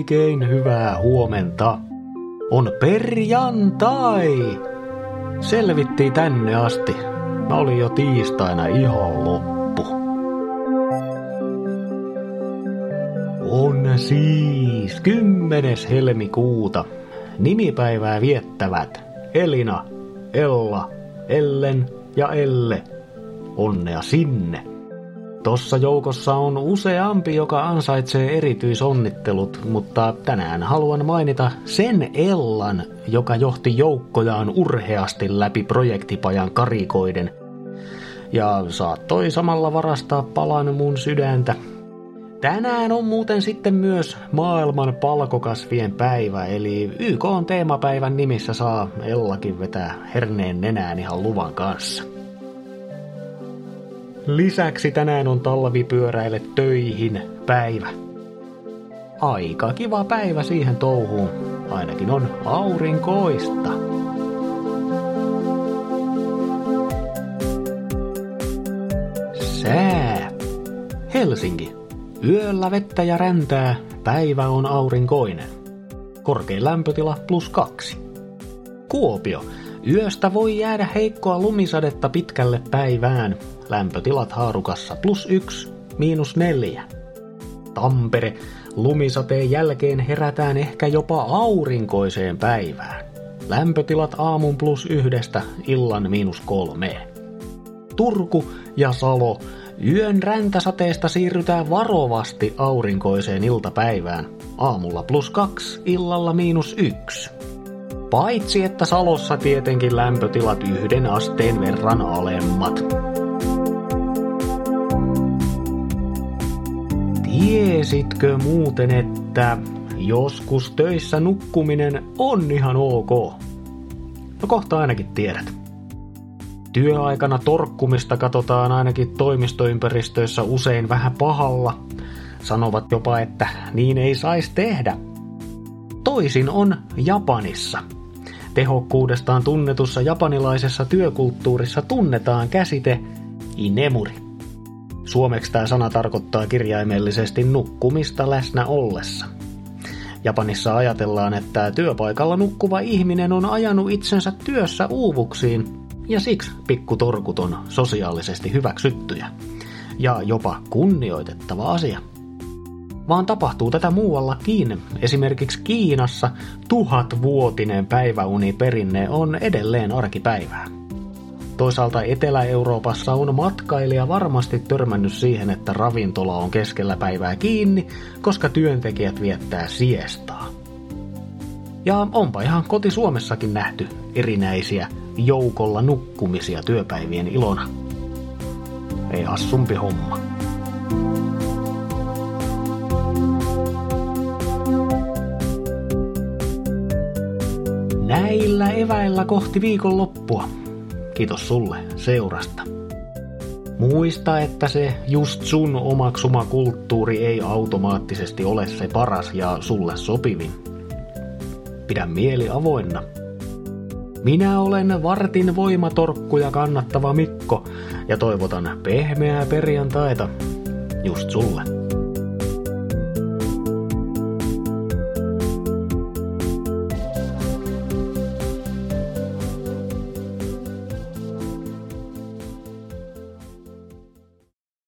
Oikein hyvää huomenta. On perjantai. Selvittiin tänne asti. Mä olin jo tiistaina ihan loppu. On siis 10. helmikuuta. Nimipäivää viettävät Elina, Ella, Ellen ja Elle. Onnea sinne! Tossa joukossa on useampi, joka ansaitsee erityisonnittelut, mutta tänään haluan mainita sen Ellan, joka johti joukkojaan urheasti läpi projektipajan karikoiden ja saattoi samalla varastaa palan mun sydäntä. Tänään on muuten sitten myös maailman palkokasvien päivä, eli YK on teemapäivän nimissä saa Ellakin vetää herneen nenään ihan luvan kanssa. Lisäksi tänään on talvipyöräille töihin päivä. Aika kiva päivä siihen touhuun. Ainakin on aurinkoista. Sää. Helsinki. Yöllä vettä ja räntää. Päivä on aurinkoinen. Korkein lämpötila plus kaksi. Kuopio. Yöstä voi jäädä heikkoa lumisadetta pitkälle päivään. Lämpötilat haarukassa plus yksi, miinus neljä. Tampere. Lumisateen jälkeen herätään ehkä jopa aurinkoiseen päivään. Lämpötilat aamun plus yhdestä, illan miinus kolmeen. Turku ja Salo. Yön räntäsateesta siirrytään varovasti aurinkoiseen iltapäivään. Aamulla plus kaksi, illalla miinus yksi. Paitsi että Salossa tietenkin lämpötilat yhden asteen verran alemmat. Tiesitkö muuten, että joskus töissä nukkuminen on ihan ok? No kohta ainakin tiedät. Työaikana torkkumista katsotaan ainakin toimistoympäristöissä usein vähän pahalla. Sanovat jopa, että niin ei saisi tehdä. Toisin on Japanissa. Tehokkuudestaan tunnetussa japanilaisessa työkulttuurissa tunnetaan käsite inemuri. Suomeksi tämä sana tarkoittaa kirjaimellisesti nukkumista läsnä ollessa. Japanissa ajatellaan, että työpaikalla nukkuva ihminen on ajanut itsensä työssä uuvuksiin ja siksi pikkutorkut on sosiaalisesti hyväksyttyjä ja jopa kunnioitettava asia. Vaan tapahtuu tätä muuallakin. Esimerkiksi Kiinassa tuhatvuotinen päiväuniperinne on edelleen arkipäivää. Toisaalta Etelä-Euroopassa on matkailija varmasti törmännyt siihen, että ravintola on keskellä päivää kiinni, koska työntekijät viettää siestaa. Ja onpa ihan koti Suomessakin nähty erinäisiä joukolla nukkumisia työpäivien ilona. Ei hassumpi homma. Näillä eväillä kohti viikonloppua. Kiitos sulle seurasta. Muista, että se just sun omaksuma kulttuuri ei automaattisesti ole se paras ja sulle sopivin. Pidä mieli avoinna. Minä olen vartin voimatorkkuja kannattava Mikko ja toivotan pehmeää perjantaita just sulle.